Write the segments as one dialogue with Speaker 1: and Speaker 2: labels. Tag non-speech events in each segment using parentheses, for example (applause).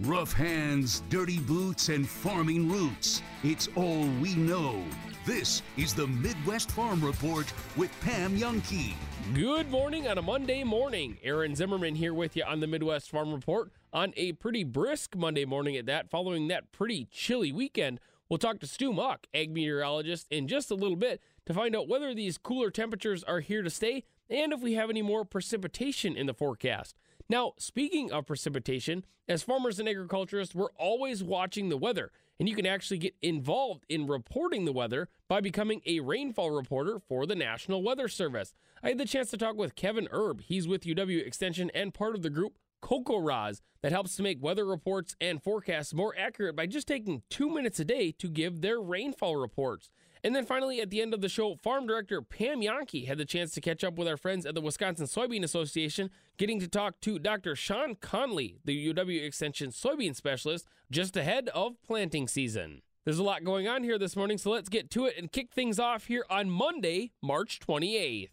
Speaker 1: Rough hands, dirty boots, and farming roots. It's all we know. This is the Midwest Farm Report with Pam Jahnke.
Speaker 2: Good morning on a Monday morning. Aaron Zimmerman here with you on the Midwest Farm Report on a pretty brisk Monday morning at that, following that pretty chilly weekend. We'll talk to Stu Muck, ag meteorologist, in just a little bit to find out whether these cooler temperatures are here to stay and if we have any more precipitation in the forecast. Now, speaking of precipitation, as farmers and agriculturists, we're always watching the weather and you can actually get involved in reporting the weather by becoming a rainfall reporter for the National Weather Service. I had the chance to talk with Kevin Erb. He's with UW Extension and part of the group CocoRaHS that helps to make weather reports and forecasts more accurate by just taking two minutes a day to give their rainfall reports. And then finally, at the end of the show, Farm Director Pam Jahnke had the chance to catch up with our friends at the Wisconsin Soybean Association, getting to talk to Dr. Sean Conley, the UW Extension soybean specialist, just ahead of planting season. There's a lot going on here this morning, so let's get to it and kick things off here on Monday, March 28th.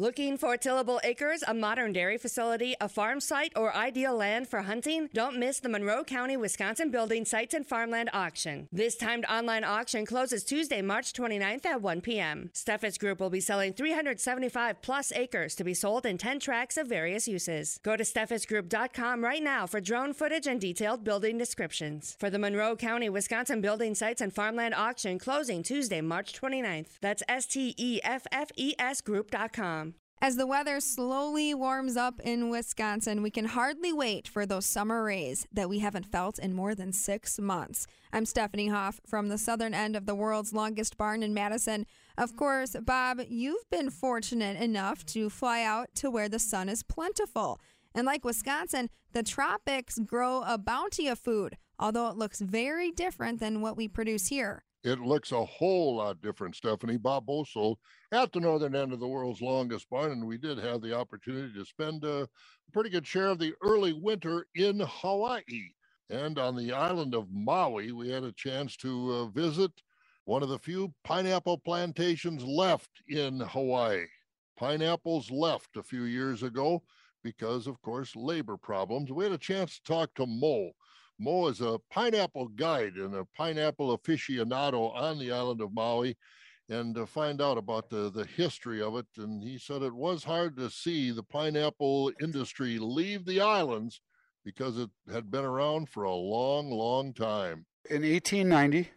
Speaker 3: Looking for tillable acres, a modern dairy facility, a farm site, or ideal land for hunting? Don't miss the Monroe County, Wisconsin Building Sites and Farmland Auction. This timed online auction closes Tuesday, March 29th at 1 p.m. Steffes Group will be selling 375 plus acres to be sold in 10 tracts of various uses. Go to steffesgroup.com right now for drone footage and detailed building descriptions. For the Monroe County, Wisconsin Building Sites and Farmland Auction closing Tuesday, March 29th. That's S T E F F E S Group.com.
Speaker 4: As the weather slowly warms up in Wisconsin, we can hardly wait for those summer rays that we haven't felt in more than six months. I'm Stephanie Hoff from the southern end of the world's longest barn in Madison. Of course, Bob, you've been fortunate enough to fly out to where the sun is plentiful. And like Wisconsin, the tropics grow a bounty of food, although it looks very different than what we produce here
Speaker 5: it looks a whole lot different, Stephanie. Bob Bosold at the northern end of the world's longest barn, and we did have the opportunity to spend a pretty good share of the early winter in Hawaii. And on the island of Maui, we had a chance to uh, visit one of the few pineapple plantations left in Hawaii. Pineapples left a few years ago because, of course, labor problems. We had a chance to talk to Mo, Mo is a pineapple guide and a pineapple aficionado on the island of Maui and to find out about the, the history of it. And he said it was hard to see the pineapple industry leave the islands because it had been around for a long, long time.
Speaker 6: In 1890,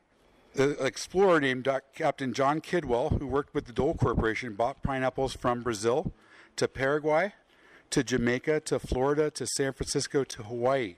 Speaker 6: the explorer named Captain John Kidwell, who worked with the Dole Corporation, bought pineapples from Brazil to Paraguay to Jamaica to Florida to San Francisco to Hawaii.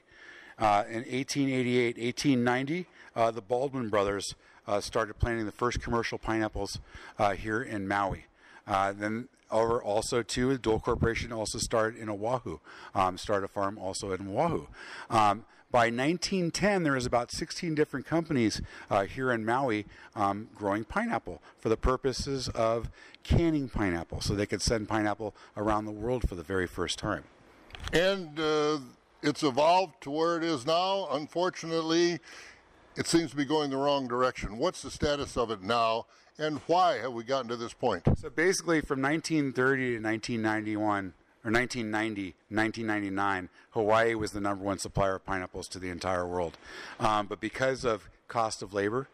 Speaker 6: Uh, in 1888, 1890, uh, the Baldwin brothers uh, started planting the first commercial pineapples uh, here in Maui. Uh, then over also too, the Dole Corporation also started in Oahu, um, started a farm also in Oahu. Um, by 1910, there was about 16 different companies uh, here in Maui um, growing pineapple for the purposes of canning pineapple, so they could send pineapple around the world for the very first time.
Speaker 5: And uh, it's evolved to where it is now. Unfortunately, it seems to be going the wrong direction. What's the status of it now, and why have we gotten to this point?
Speaker 6: So basically, from 1930 to 1991, or 1990, 1999, Hawaii was the number one supplier of pineapples to the entire world. Um, but because of cost of labor,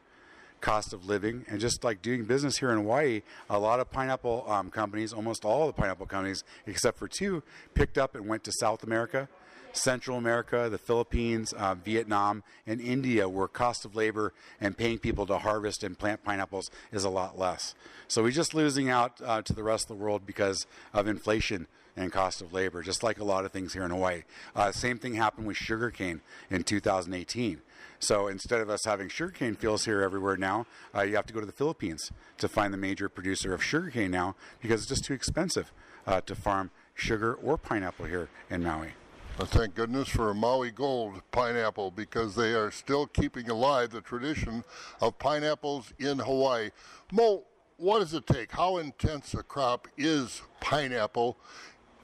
Speaker 6: cost of living, and just like doing business here in Hawaii, a lot of pineapple um, companies, almost all the pineapple companies, except for two, picked up and went to South America Central America, the Philippines, uh, Vietnam, and India, where cost of labor and paying people to harvest and plant pineapples is a lot less. So we're just losing out uh, to the rest of the world because of inflation and cost of labor, just like a lot of things here in Hawaii. Uh, same thing happened with sugarcane in 2018. So instead of us having sugarcane fields here everywhere now, uh, you have to go to the Philippines to find the major producer of sugarcane now because it's just too expensive uh, to farm sugar or pineapple here in Maui.
Speaker 5: Well, thank goodness for Maui Gold pineapple because they are still keeping alive the tradition of pineapples in Hawaii. Mo, what does it take? How intense a crop is pineapple?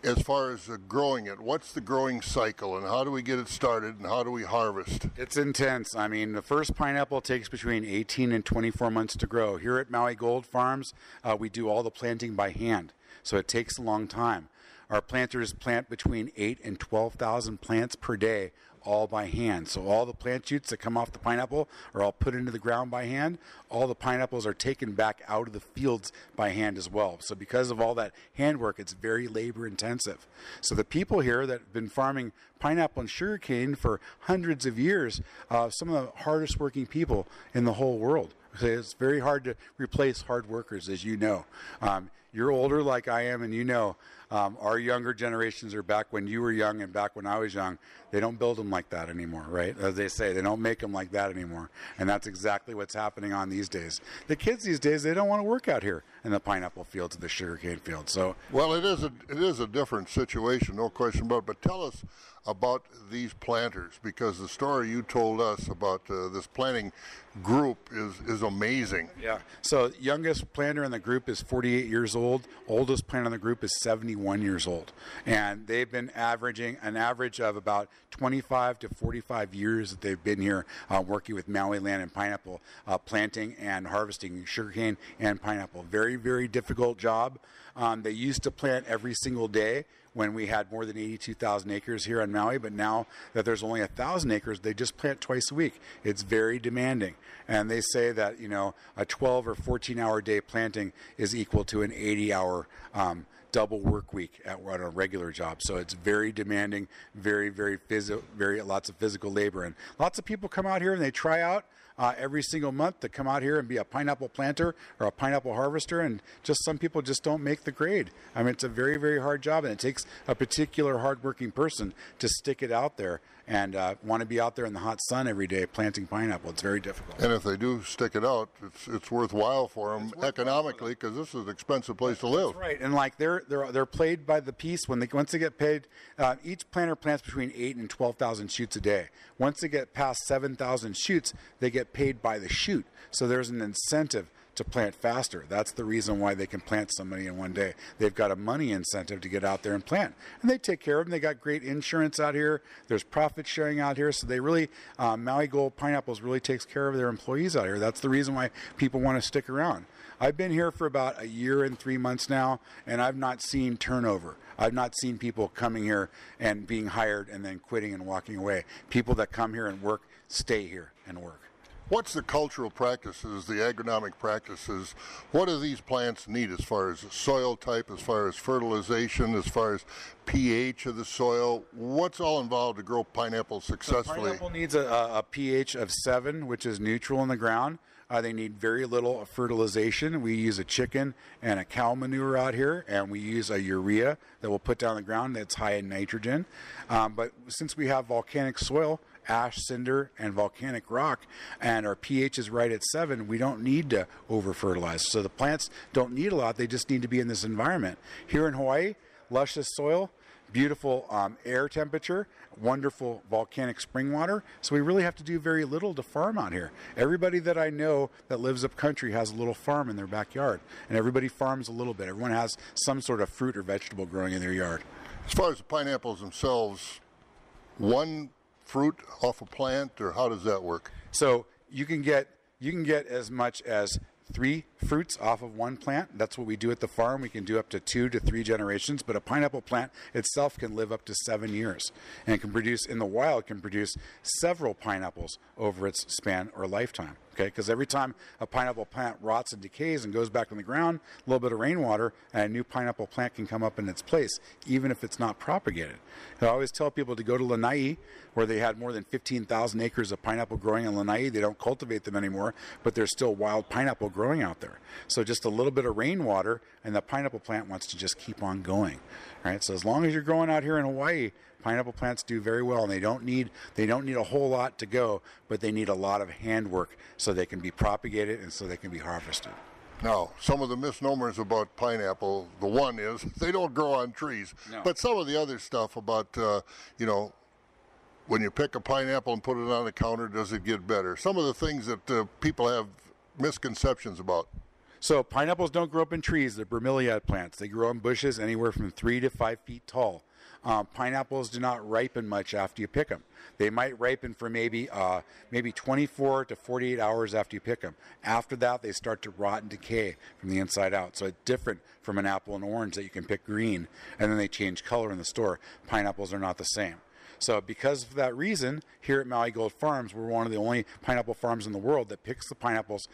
Speaker 5: as far as growing it? What's the growing cycle, and how do we get it started, and how do we harvest?
Speaker 6: It's intense. I mean, the first pineapple takes between 18 and 24 months to grow. Here at Maui Gold Farms, uh, we do all the planting by hand, so it takes a long time. Our planters plant between 8 and 12,000 plants per day all by hand. So all the plant shoots that come off the pineapple are all put into the ground by hand. All the pineapples are taken back out of the fields by hand as well. So because of all that handwork, it's very labor intensive. So the people here that have been farming pineapple and sugarcane for hundreds of years, uh, some of the hardest working people in the whole world. It's very hard to replace hard workers, as you know. Um, you're older like I am, and you know um, our younger generations are back when you were young and back when I was young. They don't build them like that anymore, right? As they say, they don't make them like that anymore. And that's exactly what's happening on these days. The kids these days, they don't want to work out here in the pineapple fields, the sugarcane fields. So,
Speaker 5: well, it is a it is a different situation, no question about. it. But tell us about these planters because the story you told us about uh, this planting group is is amazing.
Speaker 6: Yeah. So youngest planter in the group is 48 years old. Oldest planter in the group is 71 years old, and they've been averaging an average of about 25 to 45 years that they've been here uh, working with Maui land and pineapple uh, planting and harvesting sugarcane and pineapple. Very very difficult job. Um, they used to plant every single day when we had more than 82,000 acres here on Maui, but now that there's only 1,000 acres, they just plant twice a week. It's very demanding. And they say that, you know, a 12 or 14 hour day planting is equal to an 80 hour um, double work week at, at, a regular job. So it's very demanding, very, very physical, very lots of physical labor. And lots of people come out here and they try out uh, every single month to come out here and be a pineapple planter or a pineapple harvester, and just some people just don't make the grade. I mean, it's a very, very hard job, and it takes a particular hardworking person to stick it out there and uh, want to be out there in the hot sun every day planting pineapple. It's very difficult.
Speaker 5: And if they do stick it out, it's it's worthwhile for them economically because this is an expensive place to live.
Speaker 6: That's right, and like they're they're they're played by the piece when they once they get paid. Uh, each planter plants between eight and twelve thousand shoots a day. Once they get past seven thousand shoots, they get paid by the shoot. So there's an incentive to plant faster. That's the reason why they can plant so many in one day. They've got a money incentive to get out there and plant. And they take care of them. They got great insurance out here. There's profit sharing out here. So they really, um, Maui Gold Pineapples really takes care of their employees out here. That's the reason why people want to stick around. I've been here for about a year and three months now, and I've not seen turnover. I've not seen people coming here and being hired and then quitting and walking away. People that come here and work stay here and work.
Speaker 5: What's the cultural practices, the agronomic practices? What do these plants need as far as soil type, as far as fertilization, as far as pH of the soil? What's all involved to grow pineapple successfully?
Speaker 6: So pineapple needs a, a, pH of seven, which is neutral in the ground. Uh, they need very little fertilization. We use a chicken and a cow manure out here, and we use a urea that we'll put down the ground that's high in nitrogen. Um, but since we have volcanic soil, ash, cinder, and volcanic rock, and our pH is right at seven, we don't need to over fertilize. So the plants don't need a lot, they just need to be in this environment. Here in Hawaii, luscious soil, beautiful um, air temperature, wonderful volcanic spring water. So we really have to do very little to farm out here. Everybody that I know that lives up country has a little farm in their backyard, and everybody farms a little bit. Everyone has some sort of fruit or vegetable growing in their yard.
Speaker 5: As far as the pineapples themselves, one fruit off a plant, or how does that work?
Speaker 6: So you can get you can get as much as three fruits off of one plant. That's what we do at the farm. We can do up to two to three generations, but a pineapple plant itself can live up to seven years and can produce in the wild can produce several pineapples over its span or lifetime. Okay, because every time a pineapple plant rots and decays and goes back in the ground, a little bit of rainwater and a new pineapple plant can come up in its place, even if it's not propagated. I always tell people to go to Lanai, where they had more than 15,000 acres of pineapple growing in Lanai. They don't cultivate them anymore, but there's still wild pineapple growing out there. So just a little bit of rainwater, and the pineapple plant wants to just keep on going. Right. So as long as you're growing out here in Hawaii, pineapple plants do very well and they don't need they don't need a whole lot to go but they need a lot of handwork so they can be propagated and so they can be harvested
Speaker 5: now, some of the misnomers about pineapple, the one is (laughs) they don't grow on trees. No. But some of the other stuff about, uh, you know, when you pick a pineapple and put it on the counter, does it get better? Some of the things that uh, people have misconceptions about.
Speaker 6: So pineapples don't grow up in trees; they're bromeliad plants. They grow in bushes anywhere from three to five feet tall. Um, pineapples do not ripen much after you pick them. They might ripen for maybe uh, maybe 24 to 48 hours after you pick them. After that, they start to rot and decay from the inside out. So it's different from an apple and orange that you can pick green and then they change color in the store. Pineapples are not the same. So, because of that reason, here at Maui Gold Farms, we're one of the only pineapple farms in the world that picks the pineapples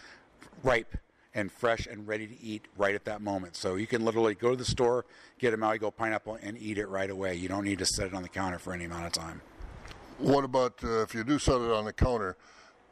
Speaker 6: ripe and fresh and ready to eat right at that moment. So you can literally go to the store, get a Maui Gold pineapple, and eat it right away. You don't need to set it on the counter for any amount of time.
Speaker 5: What about uh, if you do set it on the counter?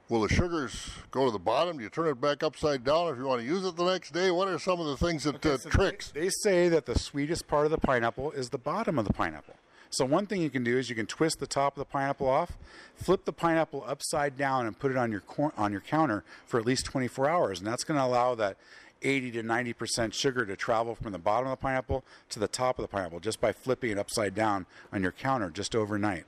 Speaker 5: Will the sugars go to the bottom? Do you turn it back upside down if you want to use it the next day? What are some of the things that
Speaker 6: Okay,
Speaker 5: uh,
Speaker 6: so
Speaker 5: tricks?
Speaker 6: They, they say that the sweetest part of the pineapple is the bottom of the pineapple. So one thing you can do is you can twist the top of the pineapple off, flip the pineapple upside down, and put it on your cor- on your counter for at least 24 hours, and that's going to allow that 80 to 90 percent sugar to travel from the bottom of the pineapple to the top of the pineapple just by flipping it upside down on your counter just overnight.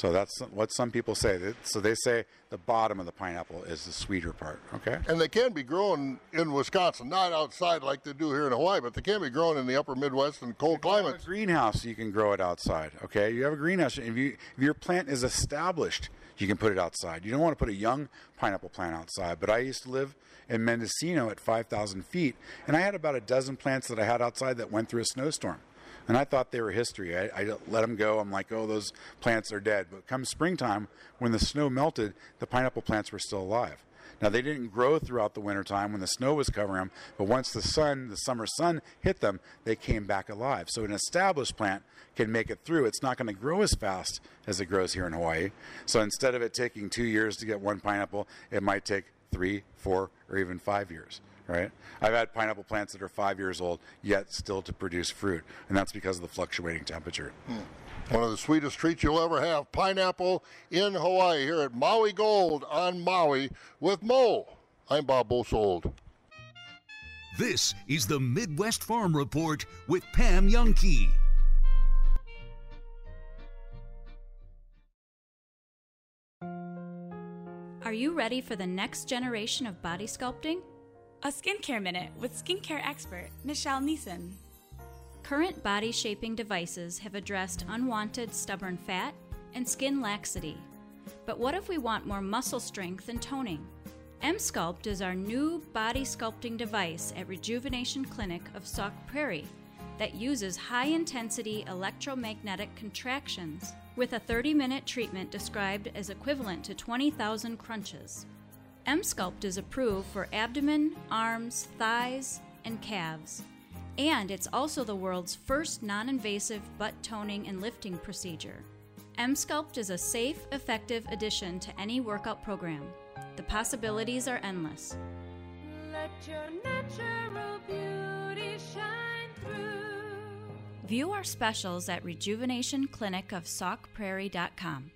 Speaker 6: So that's what some people say. So they say the bottom of the pineapple is the sweeter part. Okay.
Speaker 5: And they can be grown in Wisconsin, not outside like they do here in Hawaii, but they can be grown in the upper Midwest and cold climates.
Speaker 6: a greenhouse, you can grow it outside. Okay, you have a greenhouse. If, you, if your plant is established, you can put it outside. You don't want to put a young pineapple plant outside. But I used to live in Mendocino at 5,000 feet, and I had about a dozen plants that I had outside that went through a snowstorm. And I thought they were history. I, I let them go. I'm like, oh, those plants are dead. But come springtime, when the snow melted, the pineapple plants were still alive. Now they didn't grow throughout the wintertime when the snow was covering them, but once the sun, the summer sun hit them, they came back alive. So an established plant can make it through. It's not going to grow as fast as it grows here in Hawaii. So instead of it taking two years to get one pineapple, it might take three, four, or even five years. Right? I've had pineapple plants that are five years old yet still to produce fruit, and that's because of the fluctuating temperature. Hmm.
Speaker 5: One of the sweetest treats you'll ever have pineapple in Hawaii here at Maui Gold on Maui with Mo. I'm Bob Bosold.
Speaker 1: This is the Midwest Farm Report with Pam Jahnke.
Speaker 7: Are you ready for the next generation of body sculpting?
Speaker 8: A skincare minute with skincare expert Michelle Neeson.
Speaker 7: Current body shaping devices have addressed unwanted stubborn fat and skin laxity. But what if we want more muscle strength and toning? Emsculpt is our new body sculpting device at Rejuvenation Clinic of Sauk Prairie that uses high intensity electromagnetic contractions with a 30 minute treatment described as equivalent to 20,000 crunches. Emsculpt is approved for abdomen, arms, thighs, and calves. And it's also the world's first non invasive butt toning and lifting procedure. Emsculpt is a safe, effective addition to any workout program. The possibilities are endless.
Speaker 8: Let your natural beauty shine through.
Speaker 7: View our specials at rejuvenationclinicofsaukprairie.com.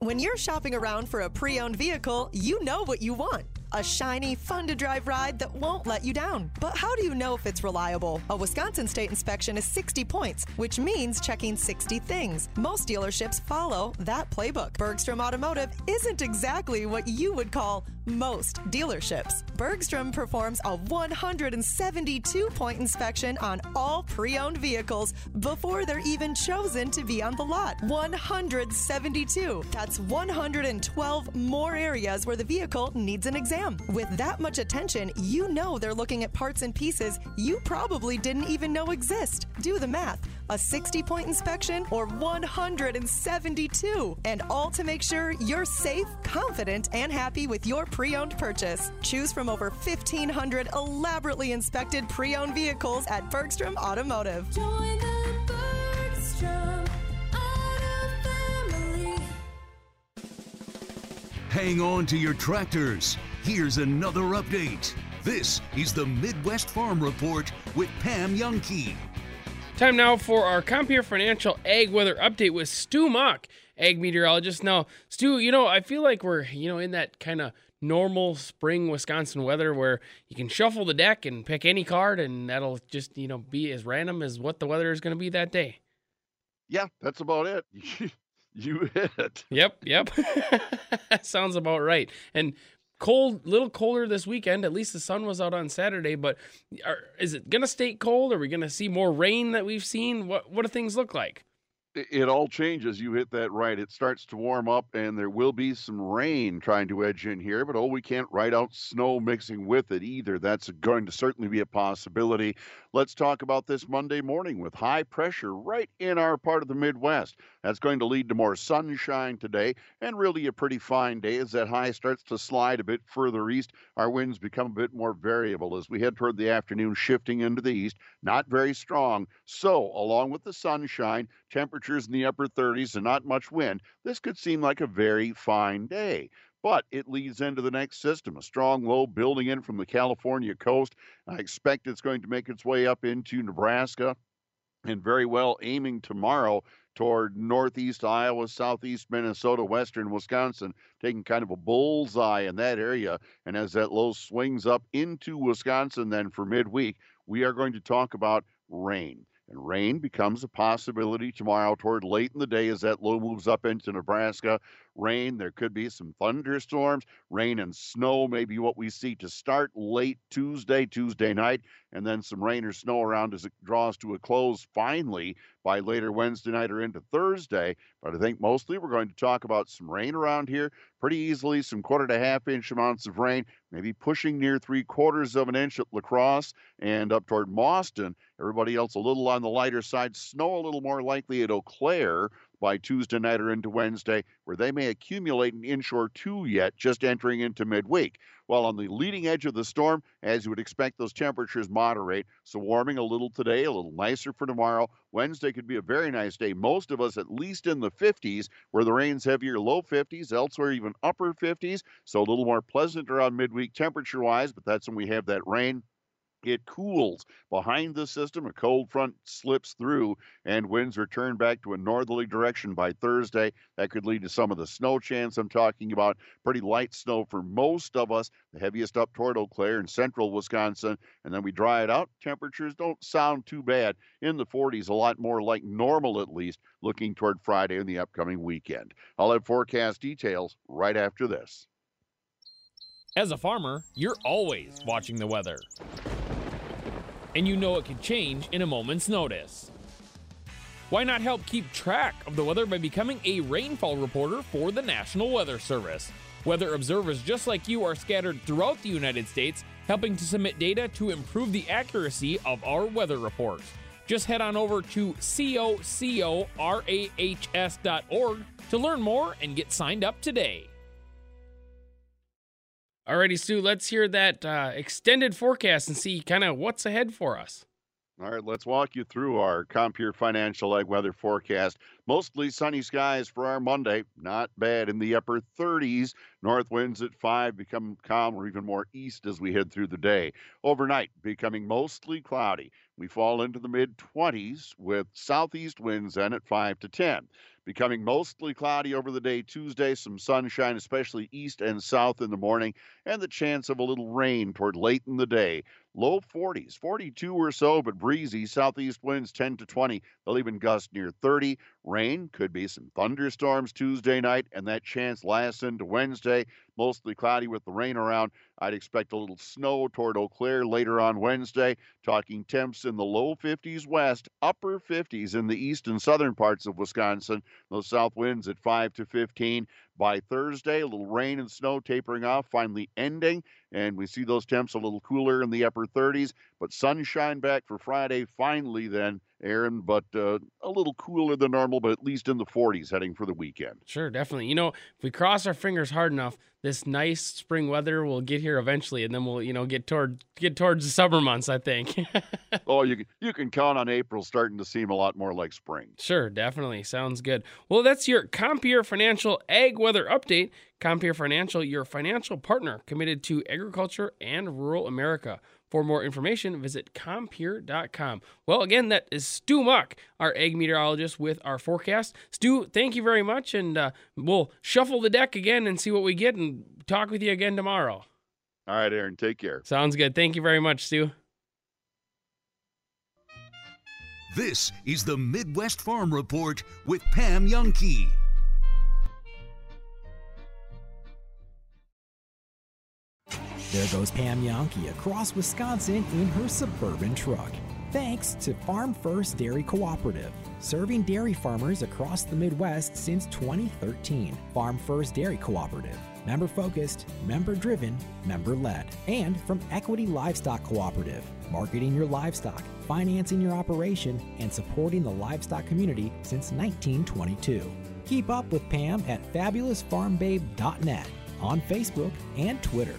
Speaker 9: When you're shopping around for a pre owned vehicle, you know what you want. A shiny, fun to drive ride that won't let you down. But how do you know if it's reliable? A Wisconsin state inspection is 60 points, which means checking 60 things. Most dealerships follow that playbook. Bergstrom Automotive isn't exactly what you would call most dealerships. Bergstrom performs a 172 point inspection on all pre owned vehicles before they're even chosen to be on the lot. 172. That's 112 more areas where the vehicle needs an exam. With that much attention, you know they're looking at parts and pieces you probably didn't even know exist. Do the math. A 60 point inspection or 172. And all to make sure you're safe, confident, and happy with your pre owned purchase. Choose from over 1,500 elaborately inspected pre owned vehicles at Bergstrom Automotive.
Speaker 8: Join the Bergstrom Auto family.
Speaker 1: Hang on to your tractors. Here's another update. This is the Midwest Farm Report with Pam Jahnke.
Speaker 2: Time now for our Compeer Financial Ag Weather Update with Stu Muck, ag meteorologist. Now, Stu, you know, I feel like we're, you know, in that kind of normal spring Wisconsin weather where you can shuffle the deck and pick any card and that'll just, you know, be as random as what the weather is going to be that day.
Speaker 10: Yeah, that's about it. (laughs) you hit it.
Speaker 2: Yep, yep. (laughs) Sounds about right. And cold, little colder this weekend. At least the sun was out on Saturday. But are, is it going to stay cold? Are we going to see more rain that we've seen? What What do things look like?
Speaker 10: It all changes. You hit that right. It starts to warm up, and there will be some rain trying to edge in here, but oh, we can't write out snow mixing with it either. That's going to certainly be a possibility. Let's talk about this Monday morning with high pressure right in our part of the Midwest. That's going to lead to more sunshine today and really a pretty fine day as that high starts to slide a bit further east. Our winds become a bit more variable as we head toward the afternoon, shifting into the east. Not very strong. So, along with the sunshine, temperatures in the upper 30s and not much wind, this could seem like a very fine day but it leads into the next system. A strong low building in from the California coast. I expect it's going to make its way up into Nebraska and very well aiming tomorrow toward northeast Iowa, southeast Minnesota, western Wisconsin, taking kind of a bullseye in that area. And as that low swings up into Wisconsin, then for midweek, we are going to talk about rain. And rain becomes a possibility tomorrow toward late in the day as that low moves up into Nebraska. Rain, there could be some thunderstorms. Rain and snow may be what we see to start late Tuesday, Tuesday night, and then some rain or snow around as it draws to a close finally by later Wednesday night or into Thursday. But I think mostly we're going to talk about some rain around here pretty easily, some quarter to half inch amounts of rain, maybe pushing near three quarters of an inch at La Crosse and up toward Mauston. Everybody else a little on the lighter side. Snow a little more likely at Eau Claire by Tuesday night or into Wednesday, where they may accumulate an inch or two yet just entering into midweek. While on the leading edge of the storm, as you would expect, those temperatures moderate. So warming a little today, a little nicer for tomorrow. Wednesday could be a very nice day. Most of us at least in the 50s, where the rain's heavier, low 50s, elsewhere even upper 50s. So a little more pleasant around midweek temperature wise, but that's when we have that rain it cools behind the system. A cold front slips through, and winds return back to a northerly direction by Thursday. That could lead to some of the snow chance I'm talking about. Pretty light snow for most of us, the heaviest up toward Eau Claire and central Wisconsin. And then we dry it out. Temperatures don't sound too bad in the 40s, a lot more like normal at least, looking toward Friday and the upcoming weekend. I'll have forecast details right after this.
Speaker 2: As a farmer, you're always watching the weather and you know it could change in a moment's notice. Why not help keep track of the weather by becoming a rainfall reporter for the National Weather Service? Weather observers just like you are scattered throughout the United States, helping to submit data to improve the accuracy of our weather reports. Just head on over to cocorahs.org to learn more and get signed up today. Alrighty, Stu, let's hear that uh, extended forecast and see kind of what's ahead for us.
Speaker 10: All right, let's walk you through our Compeer Financial Ag weather forecast. Mostly sunny skies for our Monday. Not bad in the upper 30s. North winds at 5 become calm or even more east as we head through the day. Overnight, becoming mostly cloudy. We fall into the mid 20s with southeast winds then at 5 to 10. Becoming mostly cloudy over the day Tuesday, some sunshine, especially east and south in the morning, and the chance of a little rain toward late in the day. Low 40s, 42 or so, but breezy. Southeast winds 10 to 20. They'll even gust near 30. Rain could be some thunderstorms Tuesday night, and that chance lasts into Wednesday. Mostly cloudy with the rain around. I'd expect a little snow toward Eau Claire later on Wednesday. Talking temps in the low 50s west, upper 50s in the east and southern parts of Wisconsin. Those south winds at 5 to 15. By Thursday, a little rain and snow tapering off, finally ending, and we see those temps a little cooler in the upper 30s, but sunshine back for Friday finally then Aaron, but uh, a little cooler than normal, but at least in the 40s heading for the weekend.
Speaker 2: Sure, definitely. You know, if we cross our fingers hard enough, this nice spring weather will get here eventually, and then we'll, you know, get toward get towards the summer months. I think. (laughs)
Speaker 10: oh, you you can count on April starting to seem a lot more like spring.
Speaker 2: Sure, definitely sounds good. Well, that's your Compeer Financial Ag Weather Update. Compeer Financial, your financial partner committed to agriculture and rural America. For more information, visit compeer.com. Well, again, that is Stu Muck, our ag meteorologist, with our forecast. Stu, thank you very much, and uh, we'll shuffle the deck again and see what we get and talk with you again tomorrow.
Speaker 10: All right, Aaron, take care.
Speaker 2: Sounds good. Thank you very much, Stu.
Speaker 1: This is the Midwest Farm Report with Pam Jahnke.
Speaker 11: There goes Pam Jahnke across Wisconsin in her suburban truck. Thanks to Farm First Dairy Cooperative, serving dairy farmers across the Midwest since 2013. Farm First Dairy Cooperative, member focused, member driven, member led. And from Equity Livestock Cooperative, marketing your livestock, financing your operation, and supporting the livestock community since 1922. Keep up with Pam at fabulousfarmbabe.net on Facebook and Twitter.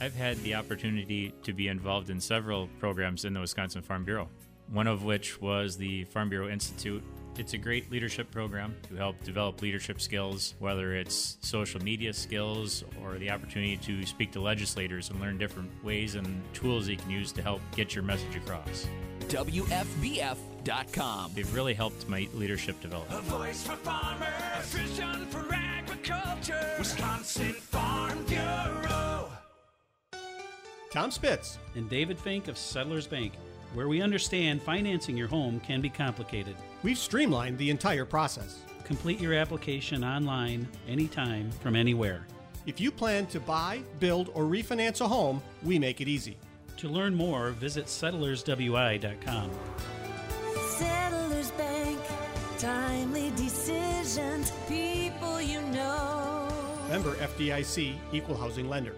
Speaker 12: I've had the opportunity to be involved in several programs in the Wisconsin Farm Bureau, one of which was the Farm Bureau Institute. It's a great leadership program to help develop leadership skills, whether it's social media skills or the opportunity to speak to legislators and learn different ways and tools you can use to help get your message across.
Speaker 13: WFBF.com.
Speaker 12: They've really helped my leadership develop.
Speaker 13: A voice for farmers, a vision for agriculture, Wisconsin Farm Bureau.
Speaker 14: Tom Spitz
Speaker 15: and David Fink of Settlers Bank, where we understand financing your home can be complicated.
Speaker 14: We've streamlined the entire process.
Speaker 15: Complete your application online, anytime, from anywhere.
Speaker 14: If you plan to buy, build, or refinance a home, we make it easy.
Speaker 15: To learn more, visit settlerswi.com.
Speaker 16: Settlers Bank, timely decisions, people you know.
Speaker 14: Member FDIC, Equal Housing Lender.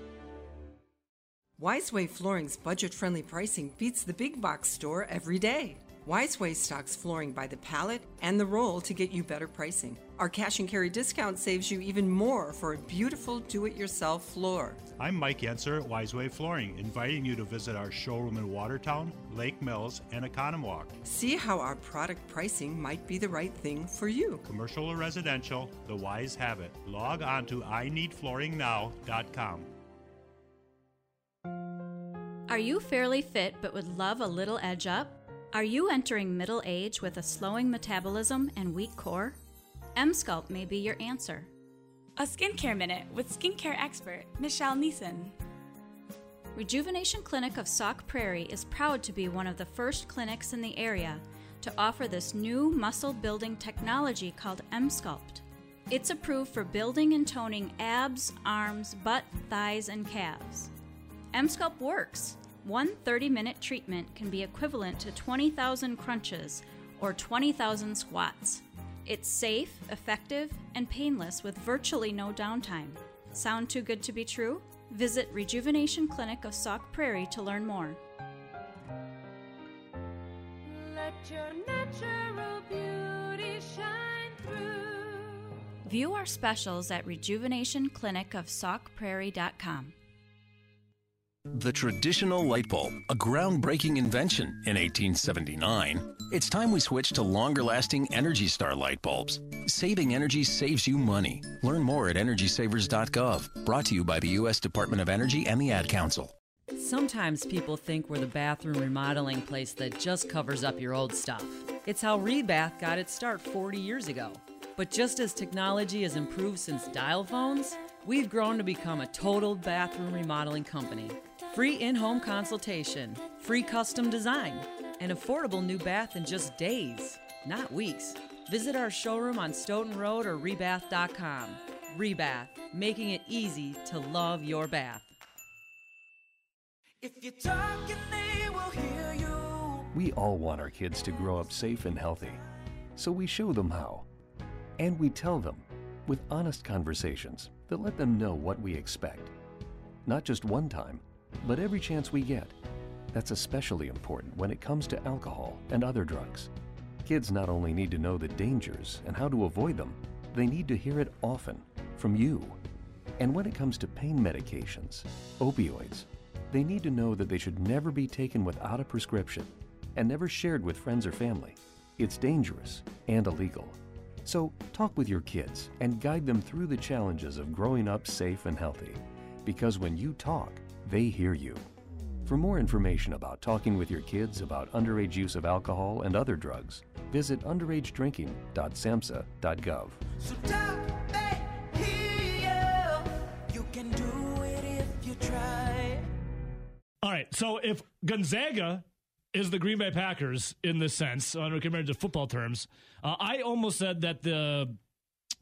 Speaker 17: Wiseway Flooring's budget friendly pricing beats the big box store every day. Wiseway stocks flooring by the pallet and the roll to get you better pricing. Our cash and carry discount saves you even more for a beautiful do it yourself floor.
Speaker 18: I'm Mike Yenser at Wiseway Flooring, inviting you to visit our showroom in Watertown, Lake Mills, and Oconomowoc.
Speaker 17: See how our product pricing might be the right thing for you.
Speaker 18: Commercial or residential, the Wise have it. Log on to ineedflooringnow.com.
Speaker 7: Are you fairly fit but would love a little edge up? Are you entering middle age with a slowing metabolism and weak core? Emsculpt may be your answer.
Speaker 8: A skincare minute with skincare expert Michelle Neeson.
Speaker 7: Rejuvenation Clinic of Sauk Prairie is proud to be one of the first clinics in the area to offer this new muscle building technology called Emsculpt. It's approved for building and toning abs, arms, butt, thighs, and calves. Emsculpt works. One 30 minute treatment can be equivalent to 20,000 crunches or 20,000 squats. It's safe, effective, and painless with virtually no downtime. Sound too good to be true? Visit Rejuvenation Clinic of Sauk Prairie to learn more.
Speaker 16: Let your natural beauty shine through.
Speaker 7: View our specials at rejuvenationclinicofsaukprairie.com.
Speaker 13: The traditional light bulb, a groundbreaking invention in 1879. It's time we switch to longer lasting Energy Star light bulbs. Saving energy saves you money. Learn more at EnergySavers.gov. Brought to you by the U.S. Department of Energy and the Ad Council.
Speaker 19: Sometimes people think we're the bathroom remodeling place that just covers up your old stuff. It's how Rebath got its start 40 years ago. But just as technology has improved since dial phones, we've grown to become a total bathroom remodeling company. Free in home consultation, free custom design, an affordable new bath in just days, not weeks. Visit our showroom on Stoughton Road or rebath.com. Rebath, making it easy to love your bath.
Speaker 16: If you talk and they will hear you.
Speaker 20: We all want our kids to grow up safe and healthy, so we show them how. And we tell them with honest conversations that let them know what we expect. Not just one time, but every chance we get. That's especially important when it comes to alcohol and other drugs. Kids not only need to know the dangers and how to avoid them, they need to hear it often from you. And when it comes to pain medications, opioids, they need to know that they should never be taken without a prescription and never shared with friends or family. It's dangerous and illegal. So talk with your kids and guide them through the challenges of growing up safe and healthy. Because when you talk, They hear you. For more information about talking with your kids about underage use of alcohol and other drugs, visit underagedrinking.samhsa.gov.
Speaker 16: So talk back here. You can do it if you try.
Speaker 21: All right. So if Gonzaga is the Green Bay Packers in this sense, uh, compared to football terms, uh, I almost said that the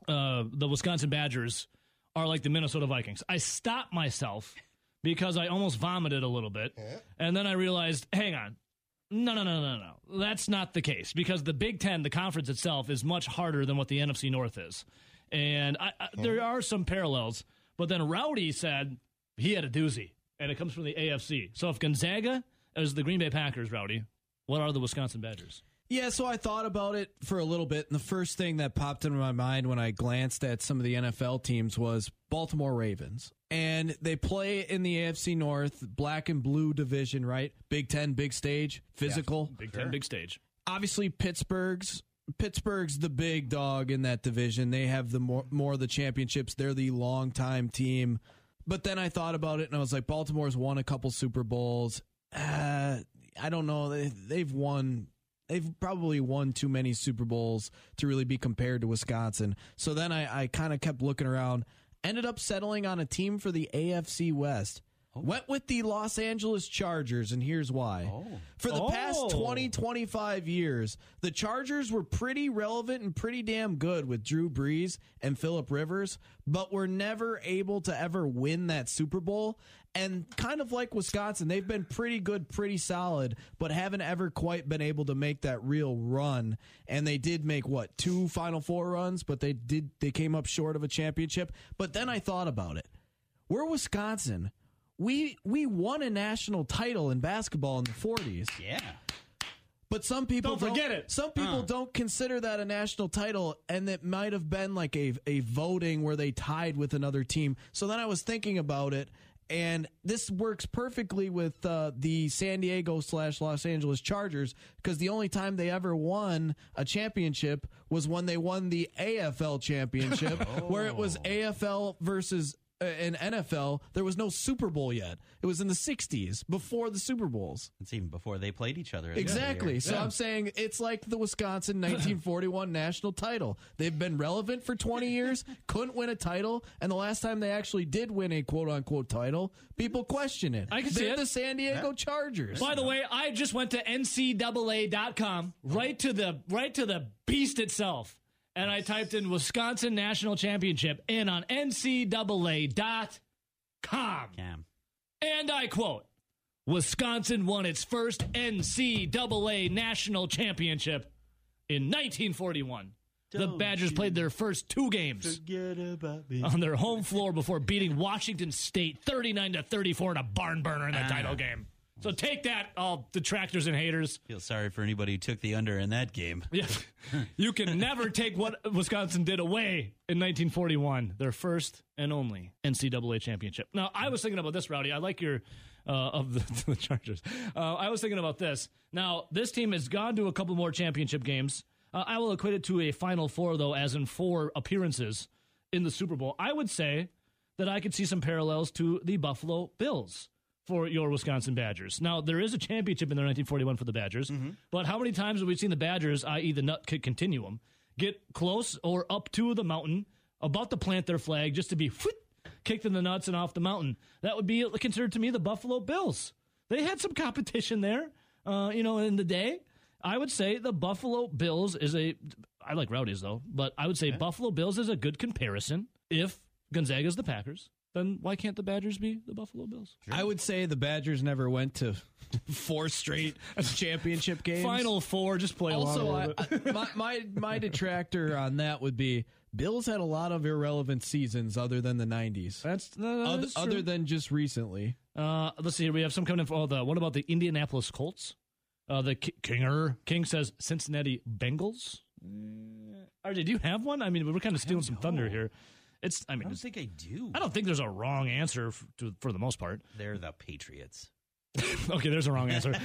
Speaker 21: uh, the Wisconsin Badgers are like the Minnesota Vikings. I stopped myself because I almost vomited a little bit, and then I realized, hang on. No, no, no, no, no. That's not the case because the Big Ten, the conference itself, is much harder than what the NFC North is. And I, I, there are some parallels. But then Rowdy said he had a doozy, and it comes from the AFC. So if Gonzaga is the Green Bay Packers, Rowdy, what are the Wisconsin Badgers?
Speaker 22: Yeah, so I thought about it for a little bit, and the first thing that popped into my mind when I glanced at some of the NFL teams was Baltimore Ravens. And they play in the AFC North, black and blue division, right? Big Ten, big stage, physical.
Speaker 21: Big Ten, big stage.
Speaker 22: Obviously, Pittsburgh's Pittsburgh's the big dog in that division. They have the more, more of the championships. They're the longtime team. But then I thought about it, and I was like, Baltimore's won a couple Super Bowls. Uh, I don't know. They, they've won they've probably won too many Super Bowls to really be compared to Wisconsin. So then I, I kind of kept looking around, ended up settling on a team for the AFC West. Went with the Los Angeles Chargers, and here's why. Oh. For the past
Speaker 21: Oh.
Speaker 22: 20, 25 years, the Chargers were pretty relevant and pretty damn good with Drew Brees and Philip Rivers, but were never able to ever win that Super Bowl. And kind of like Wisconsin, they've been pretty good, pretty solid, but haven't ever quite been able to make that real run. And they did make what two Final Four runs, but they did they came up short of a championship. But then I thought about it. We're Wisconsin. We we won a national title in basketball in the 40s.
Speaker 15: Yeah.
Speaker 22: But some people
Speaker 21: Don't forget it.
Speaker 22: Some people
Speaker 21: Huh.
Speaker 22: don't consider that a national title, and it might have been like a a voting where they tied with another team. So then I was thinking about it, and this works perfectly with uh, the San Diego slash Los Angeles Chargers because the only time they ever won a championship was when they won the AFL championship, (laughs) where it was AFL versus. Uh, in NFL, there was no Super Bowl yet. It was in the '60s, before the Super Bowls.
Speaker 23: It's even before they played each other. as well.
Speaker 22: Exactly. So
Speaker 23: Yeah.
Speaker 22: I'm saying it's like the Wisconsin (laughs) 1941 national title. They've been relevant for 20 years, couldn't win a title, and the last time they actually did win a quote unquote title, people question it.
Speaker 21: I can see
Speaker 22: They're
Speaker 21: it.
Speaker 22: the San Diego Chargers.
Speaker 21: By the way, I just went to ncaa.com, right to the right to the beast itself, and I typed in Wisconsin National Championship in on ncaa.com. And I quote, Wisconsin won its first NCAA national championship in 1941. the Badgers played their first two games
Speaker 23: Forget about me.
Speaker 21: on their home floor before beating Washington State 39 to 34 in a barn burner in the
Speaker 23: Ah.
Speaker 21: title game. So take that, all detractors and haters.
Speaker 23: Feel sorry for anybody who took the under in that game. (laughs)
Speaker 21: Yeah. you can never (laughs) take what Wisconsin did away in 1941, their first and only NCAA championship. Now, I was thinking about this, Rowdy. I like your uh, of the, (laughs) the Chargers. Uh, I was thinking about this. Now, this team has gone to a couple more championship games. Uh, I will equate it to a Final Four, though, as in four appearances in the Super Bowl. I would say that I could see some parallels to the Buffalo Bills for your Wisconsin Badgers. Now, there is a championship in there 1941 for the Badgers, but how many times have we seen the Badgers, i.e., the nut kick continuum, get close or up to the mountain, about to plant their flag, just to be whoop, kicked in the nuts and off the mountain? That would be considered to me the Buffalo Bills. They had some (laughs) competition there, uh, you know, in the day. I would say the Buffalo Bills is a. I like Rowdies though, but I would say Buffalo Bills is a good comparison. If Gonzaga's the Packers, then why can't the Badgers be the Buffalo Bills?
Speaker 22: I would say the Badgers never went to (laughs) four straight championship games.
Speaker 21: Final four, just play along
Speaker 22: Also,
Speaker 21: a
Speaker 22: I,
Speaker 21: little bit.
Speaker 22: I- my, my my detractor on that would be Bills had a lot of irrelevant seasons other than the '90s.
Speaker 21: That's, no,
Speaker 22: other,
Speaker 21: that's true.
Speaker 22: other than just recently.
Speaker 21: Uh, let's see. We have some coming in for oh, the. What about the Indianapolis Colts? Uh, the Ki- Kinger King says Cincinnati Bengals. Uh, RJ, do you have one? I mean, we're kind of stealing some thunder here. It's. I mean,
Speaker 23: I don't think I do.
Speaker 21: I don't think there's a wrong answer f- to, for the most part.
Speaker 23: They're the Patriots. (laughs)
Speaker 21: okay, there's a wrong answer. (laughs)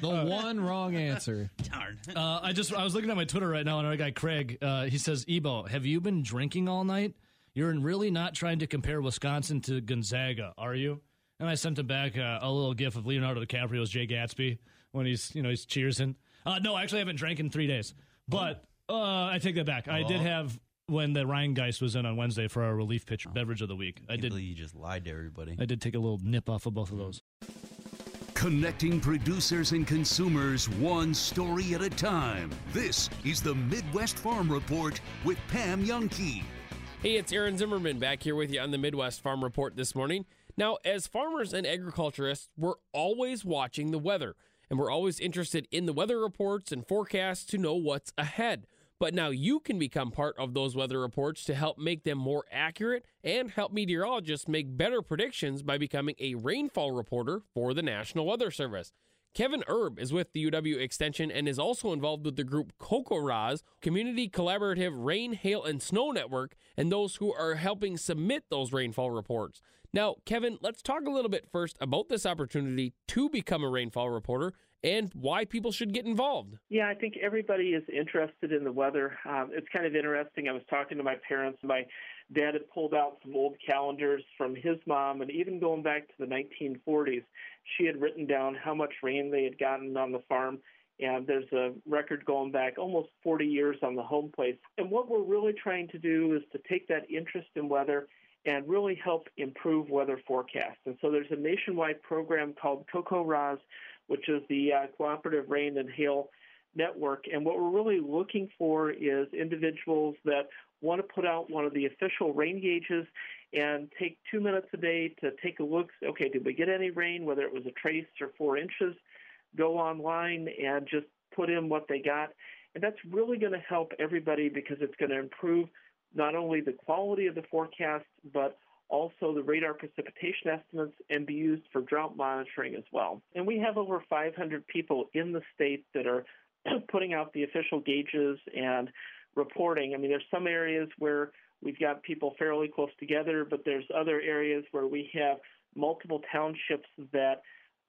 Speaker 22: The one wrong answer. (laughs)
Speaker 23: Darn.
Speaker 21: Uh, I just I was looking at my Twitter right now, and our guy Craig, uh, he says, "Ebo, have you been drinking all night? You're really not trying to compare Wisconsin to Gonzaga, are you?" and I sent him back uh, a little gif of Leonardo DiCaprio's Jay Gatsby when he's you know he's cheersing. Uh, no, I actually, I haven't drank in three days, but uh, I take that back. I did
Speaker 23: Oh.
Speaker 21: have when the Ryan Geist was in on Wednesday for our relief
Speaker 23: Oh.
Speaker 21: pitch beverage of the week. I did.
Speaker 23: You just lied to everybody.
Speaker 21: I did take a little nip off of both of those.
Speaker 1: Connecting producers and consumers one story at a time. This is the Midwest Farm Report with Pam Jahnke.
Speaker 2: Hey, it's Aaron Zimmerman back here with you on the Midwest Farm Report this morning. Now, as farmers and agriculturists, we're always watching the weather, and we're always interested in the weather reports and forecasts to know what's ahead. But now you can become part of those weather reports to help make them more accurate and help meteorologists make better predictions by becoming a rainfall reporter for the National Weather Service. Kevin Erb is with the UW Extension and is also involved with the group CoCoRaHS, Community Collaborative Rain, Hail, and Snow Network, and those who are helping submit those rainfall reports. Now, Kevin, let's talk a little bit first about this opportunity to become a rainfall reporter and why people should get involved.
Speaker 24: Yeah, I think everybody is interested in the weather. Um, it's kind of interesting. I was talking to my parents. My dad had pulled out some old calendars from his mom, and even going back to the 1940s, she had written down how much rain they had gotten on the farm. And there's a record going back almost 40 years on the home place. And what we're really trying to do is to take that interest in weather and really help improve weather forecasts. And so there's a nationwide program called CoCoRaHS, which is the uh, Cooperative Rain and Hail Network. And what we're really looking for is individuals that want to put out one of the official rain gauges and take two minutes a day to take a look. Okay, did we get any rain, whether it was a trace or four inches? Go online and just put in what they got. And that's really going to help everybody because it's going to improve not only the quality of the forecast, but also the radar precipitation estimates and be used for drought monitoring as well. And we have over 500 people in the state that are (clears throat) putting out the official gauges and reporting. I mean, there's some areas where we've got people fairly close together, but there's other areas where we have multiple townships that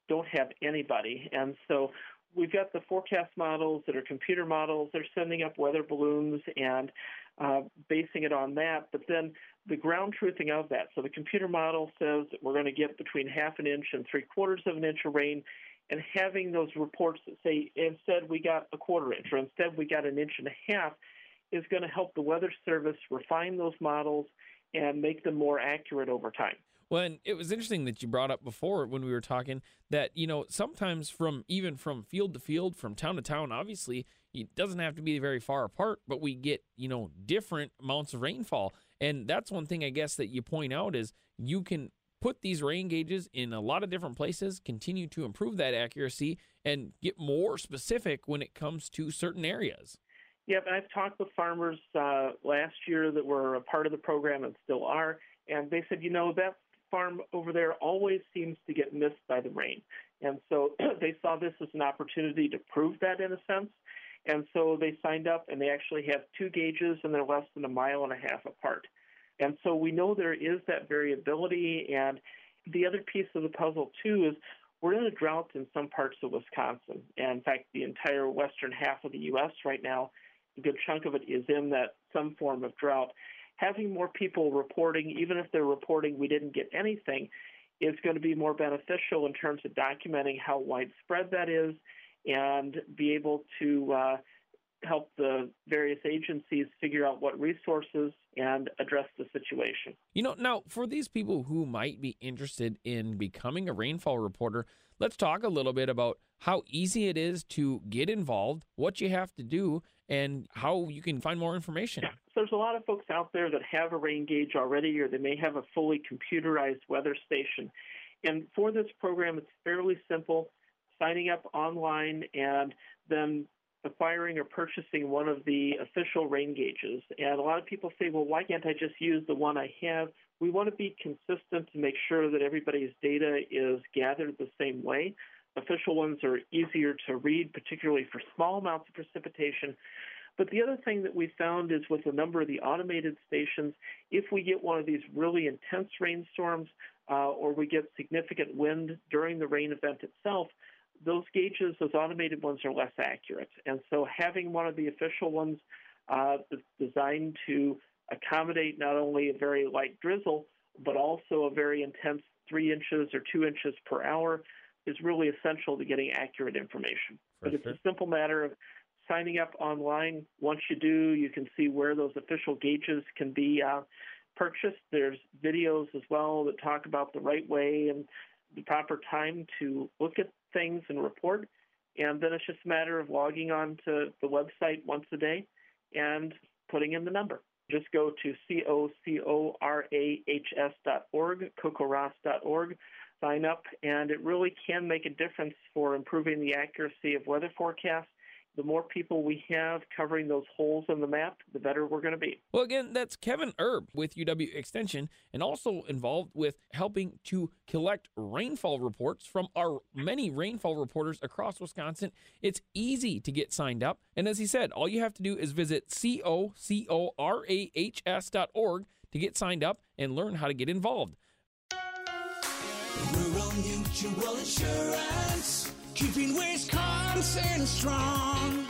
Speaker 24: don't have anybody. And so we've got the forecast models that are computer models. They're sending up weather balloons and uh, basing it on that. But then the ground truthing of that. So the computer model says that we're going to get between half an inch and three quarters of an inch of rain. And having those reports that say instead we got a quarter inch or instead we got an inch and a half is going to help the Weather Service refine those models and make them more accurate over time.
Speaker 2: Well, and it was interesting that you brought up before when we were talking that, you know, sometimes from even from field to field, from town to town, obviously, it doesn't have to be very far apart, but we get, you know, different amounts of rainfall. And that's one thing I guess that you point out is you can put these rain gauges in a lot of different places, continue to improve that accuracy, and get more specific when it comes to certain areas.
Speaker 24: Yep, and I've talked with farmers uh, last year that were a part of the program and still are, and they said, you know, that farm over there always seems to get missed by the rain. And so (clears throat) they saw this as an opportunity to prove that in a sense. And so they signed up and they actually have two gauges and they're less than a mile and a half apart. And so we know there is that variability. And the other piece of the puzzle, too, is we're in a drought in some parts of Wisconsin. And in fact, the entire western half of the U.S. right now, a good chunk of it is in that some form of drought. Having more people reporting, even if they're reporting we didn't get anything, is going to be more beneficial in terms of documenting how widespread that is and be able to uh, help the various agencies figure out what resources and address the situation.
Speaker 2: You know, now for these people who might be interested in becoming a rainfall reporter, let's talk a little bit about how easy it is to get involved, what you have to do, and how you can find more information.
Speaker 24: So there's a lot of folks out there that have a rain gauge already, or they may have a fully computerized weather station. And for this program, it's fairly simple signing up online and then acquiring or purchasing one of the official rain gauges. And a lot of people say, well, why can't I just use the one I have? We want to be consistent to make sure that everybody's data is gathered the same way. Official ones are easier to read, particularly for small amounts of precipitation. But the other thing that we found is with a number of the automated stations, if we get one of these really intense rainstorms uh, or we get significant wind during the rain event itself, those gauges, those automated ones, are less accurate. And so having one of the official ones uh, that's designed to accommodate not only a very light drizzle, but also a very intense three inches or two inches per hour is really essential to getting accurate information.
Speaker 2: For
Speaker 24: but it's
Speaker 2: sure.
Speaker 24: a simple matter of signing up online. Once you do, you can see where those official gauges can be uh, purchased. There's videos as well that talk about the right way and the proper time to look at things and report. And then it's just a matter of logging on to the website once a day and putting in the number. Just go to C-O-C-O-R-A-H-S dot org, sign up, and it really can make a difference for improving the accuracy of weather forecasts. The more people we have covering those holes in the map, the better we're going to be.
Speaker 2: Well, again, that's Kevin Erb with UW Extension and also involved with helping to collect rainfall reports from our many rainfall reporters across Wisconsin. It's easy to get signed up. And as he said, all you have to do is visit C-O-C-O-R-A-H-S dot org to get signed up and learn how to get involved.
Speaker 16: Rural Mutual Insurance, keeping Wisconsin strong.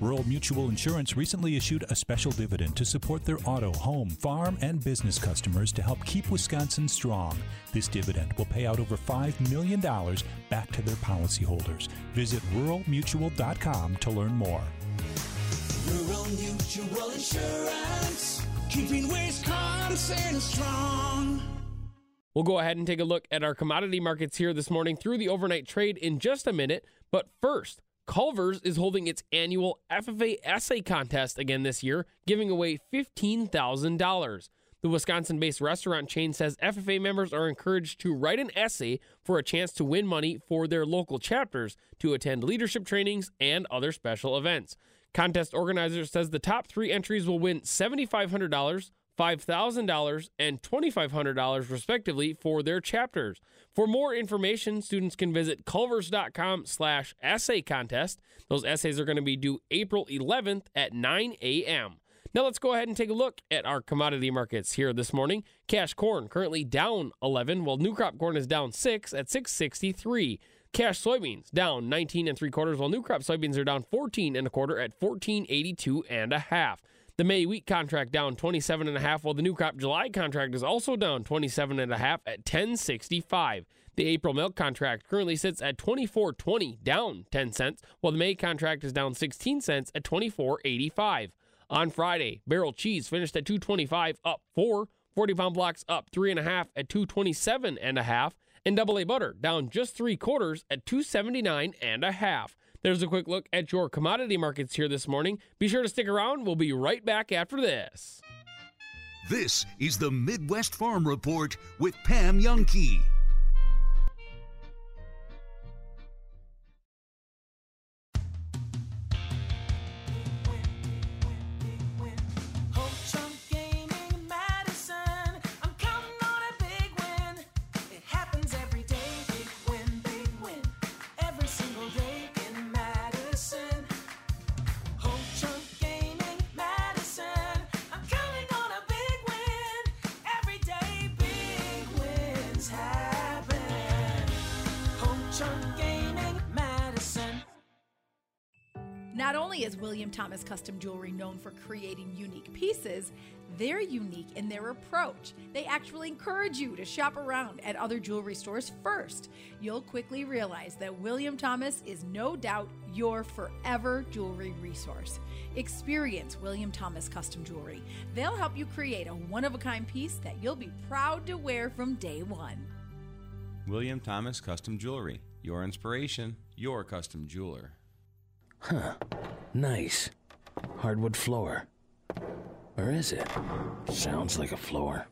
Speaker 25: Rural Mutual Insurance recently issued a special dividend to support their auto, home, farm, and business customers to help keep Wisconsin strong. This dividend will pay out over $5 million back to their policyholders. Visit ruralmutual.com to learn more.
Speaker 16: Rural Mutual Insurance, keeping Wisconsin strong.
Speaker 2: We'll go ahead and take a look at our commodity markets here this morning through the overnight trade in just a minute. But first, Culver's is holding its annual FFA essay contest again this year, giving away $15,000. The Wisconsin based restaurant chain says FFA members are encouraged to write an essay for a chance to win money for their local chapters to attend leadership trainings and other special events. Contest organizer says the top three entries will win $7,500, $5,000 and $2,500 respectively for their chapters. For more information, students can visit culvers.com slash essay contest. Those essays are going to be due April 11th at 9 a.m. Now let's go ahead and take a look at our commodity markets here this morning. Cash corn currently down 11, while new crop corn is down 6 at 663. Cash soybeans down 19 and 3 quarters, while new crop soybeans are down 14 and a quarter at 1482 and a half. The May wheat contract down 27 and a half, while the new crop July contract is also down 27 and a half at 1065. The April milk contract currently sits at 24.20, down 10 cents, while the May contract is down 16 cents at 24.85. On Friday, barrel cheese finished at 225, up 4. 40 pound blocks up 3.5 at 227 and a half. And double A butter down just three quarters at 279 and a half. There's a quick look at your commodity markets here this morning. Be sure to stick around. We'll be right back after this.
Speaker 1: This is the Midwest Farm Report with Pam
Speaker 26: Jahnke. Thomas Custom Jewelry known for creating unique pieces, they're unique in their approach. They actually encourage you to shop around at other jewelry stores first. You'll quickly realize that William Thomas is no doubt your forever jewelry resource. Experience William Thomas Custom Jewelry. They'll help you create a one of a kind piece that you'll be proud to wear from day one.
Speaker 27: William Thomas Custom Jewelry. Your inspiration, your custom jeweler.
Speaker 28: Huh. Nice. Hardwood floor. Or is it? Sounds like a floor.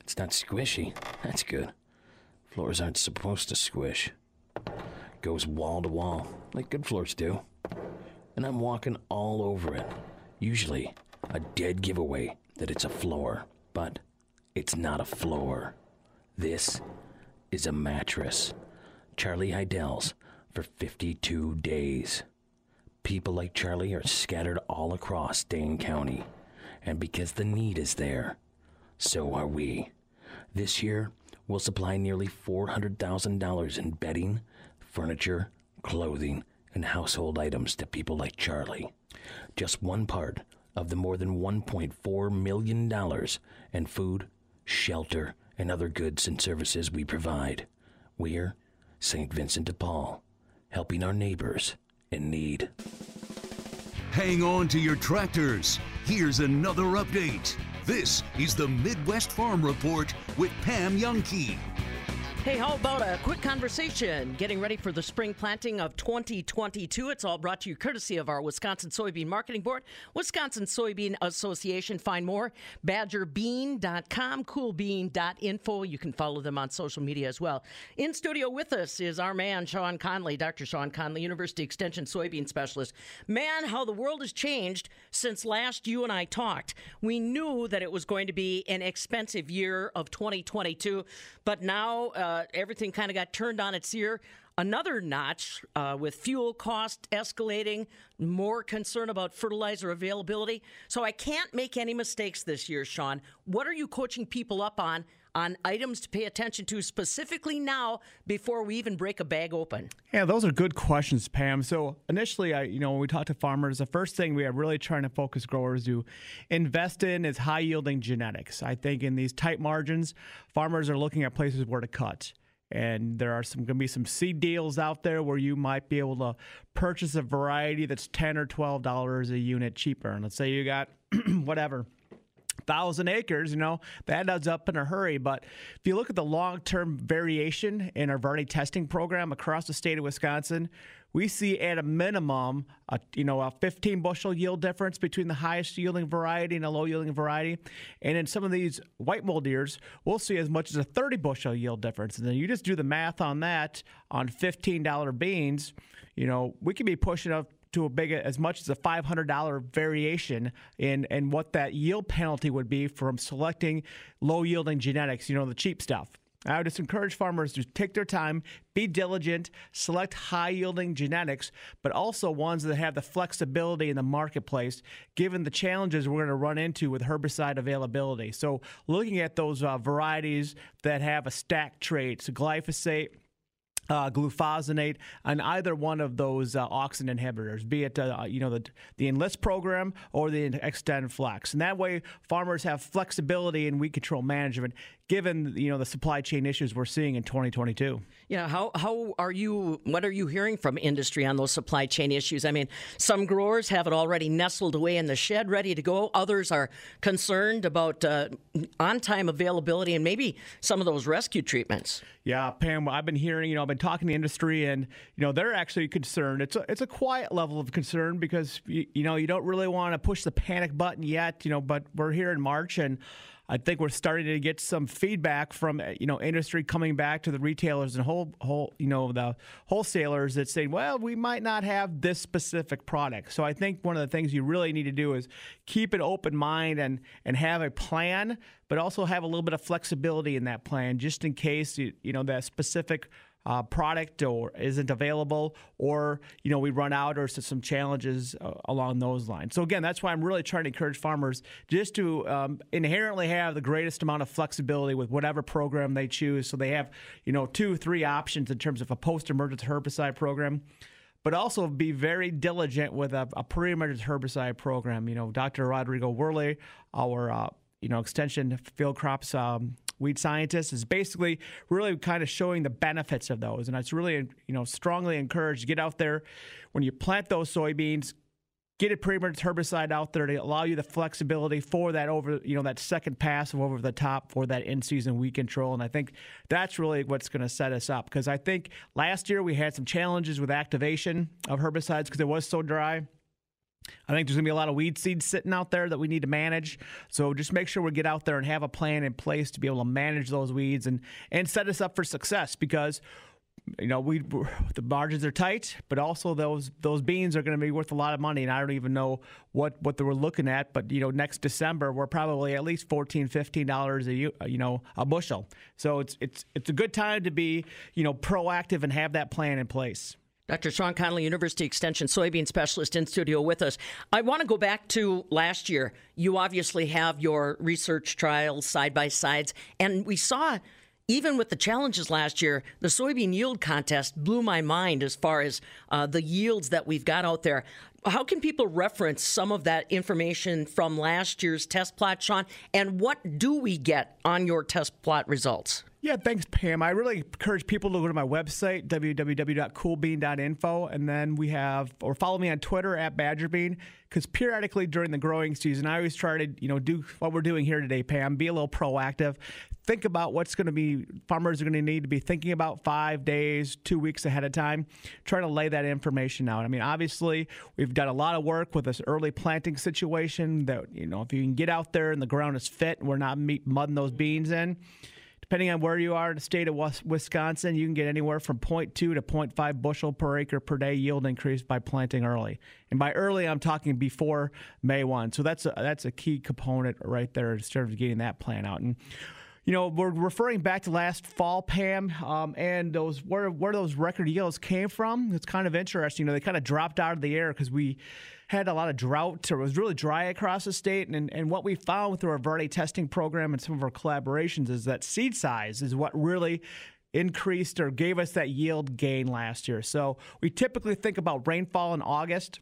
Speaker 28: It's not squishy. That's good. Floors aren't supposed to squish. Goes wall to wall, like good floors do. And I'm walking all over it. Usually, a dead giveaway that it's a floor. But it's not a floor. This is a mattress. Charlie Heidel's for 52 days. People like Charlie are scattered all across Dane County. And because the need is there, so are we. This year, we'll supply nearly $400,000 in bedding, furniture, clothing, and household items to people like Charlie. Just one part of the more than $1.4 million in food, shelter, and other goods and services we provide. We're St. Vincent de Paul, helping our neighbors in need.
Speaker 1: Hang on to your tractors. Here's another update. This is the Midwest Farm Report with Pam Jahnke.
Speaker 29: Hey, how about a quick conversation? Getting ready for the spring planting of 2022. It's all brought to you courtesy of our Wisconsin Soybean Marketing Board, Wisconsin Soybean Association. Find more, badgerbean.com, coolbean.info. You can follow them on social media as well. In studio with us is our man, Shawn Conley, Dr. Shawn Conley, University Extension Soybean Specialist. Man, how the world has changed since last you and I talked. We knew that it was going to be an expensive year of 2022, but now uh, everything kind of got turned on its ear. Another notch uh, with fuel cost escalating, more concern about fertilizer availability. So I can't make any mistakes this year, Shawn. What are you coaching people up on on items to pay attention to specifically now before we even break a bag open?
Speaker 30: Yeah, those are good questions, Pam. So initially, I, you know, when we talk to farmers, the first thing we are really trying to focus growers to invest in is high yielding genetics. I think in these tight margins, farmers are looking at places where to cut. And there are some going to be some seed deals out there where you might be able to purchase a variety that's ten or twelve dollars a unit cheaper. And let's say you got (clears throat) whatever thousand acres, you know, that adds up in a hurry. But if you look at the long term variation in our variety testing program across the state of Wisconsin, we see at a minimum, a, you know, a 15 bushel yield difference between the highest yielding variety and a low yielding variety. And in some of these white mold ears, we'll see as much as a 30 bushel yield difference. And then you just do the math on that on $15 beans, you know, we could be pushing up to a big as much as a $500 variation in in what that yield penalty would be from selecting low yielding genetics, you know, the cheap stuff. I would just encourage farmers to take their time, be diligent, select high yielding genetics, but also ones that have the flexibility in the marketplace given the challenges we're going to run into with herbicide availability. So, looking at those uh, varieties that have a stack trait, so glyphosate, uh, glufosinate on either one of those uh, auxin inhibitors, be it uh, you know the the Enlist program or the XtendFlex, and that way farmers have flexibility in weed control management, given you know the supply chain issues we're seeing in 2022.
Speaker 29: Yeah, how how are you? What are you hearing from industry on those supply chain issues? I mean, some growers have it already nestled away in the shed, ready to go. Others are concerned about uh, on time availability and maybe some of those rescue treatments.
Speaker 30: Yeah, Pam, I've been hearing, you know, I've been talking to industry and, you know, they're actually concerned. It's a, it's a quiet level of concern because, you, you know, you don't really want to push the panic button yet, you know, but we're here in March and I think we're starting to get some feedback from you know industry coming back to the retailers and whole whole you know the wholesalers that say, well, we might not have this specific product. So I think one of the things you really need to do is keep an open mind and and have a plan, but also have a little bit of flexibility in that plan, just in case you you know that specific uh, product or isn't available, or you know we run out, or some challenges uh, along those lines. So again, that's why I'm really trying to encourage farmers just to um, inherently have the greatest amount of flexibility with whatever program they choose, so they have you know two, three options in terms of a post-emergence herbicide program but also be very diligent with a, a pre-emergence herbicide program. You know, Dr. Rodrigo Werle, our uh, you know extension field crops um, weed scientist is basically really kind of showing the benefits of those. And it's really you know strongly encouraged. To get out there. When you plant those soybeans get a pre-emergence herbicide out there to allow you the flexibility for that over you know that second pass of over the top for that in-season weed control. And i think that's really what's going to set us up. Because i think last year we had some challenges with activation of herbicides because it was so dry I think there's going to be a lot of weed seeds sitting out there that we need to manage. So just make sure we get out there and have a plan in place to be able to manage those weeds and and set us up for success because you know we the margins are tight, but also those those beans are going to be worth a lot of money and I don't even know what what they were looking at, but you know next December we're probably at least 14 15 dollars a you know a bushel. So it's it's it's a good time to be, you know, proactive and have that plan in place.
Speaker 29: Dr. Shawn Conley, University Extension soybean specialist in studio with us. I want to go back to last year. You obviously have your research trials side by sides, and we saw. Even with the challenges last year, the soybean yield contest blew my mind as far as uh, the yields that we've got out there. how can people reference some of that information from last year's test plot, Shawn? And what do we get on your test plot results?
Speaker 30: Yeah, thanks, Pam. I really encourage people to go to my website, www.coolbean.info, and then we have, or follow me on Twitter at BadgerBean, because periodically during the growing season, I always try to, you know, do what we're doing here today, Pam, be a little proactive. Think about what's going to be, farmers are going to need to be thinking about five days, two weeks ahead of time, trying to lay that information out. I mean, obviously, we've done a lot of work with this early planting situation that, you know, if you can get out there and the ground is fit, we're not mudding those beans in depending on where you are in the state of Wisconsin, you can get anywhere from 0.2 to 0.5 bushel per acre per day yield increase by planting early. And by early, I'm talking before May 1. So that's a, that's a key component right there in terms of getting that plan out. And you know, we're referring back to last fall, Pam, um, and those where where those record yields came from. It's kind of interesting. You know, they kind of dropped out of the air because we had a lot of drought or it was really dry across the state. And, and what we found through our variety testing program and some of our collaborations is that seed size is what really increased or gave us that yield gain last year. So we typically think about rainfall in August.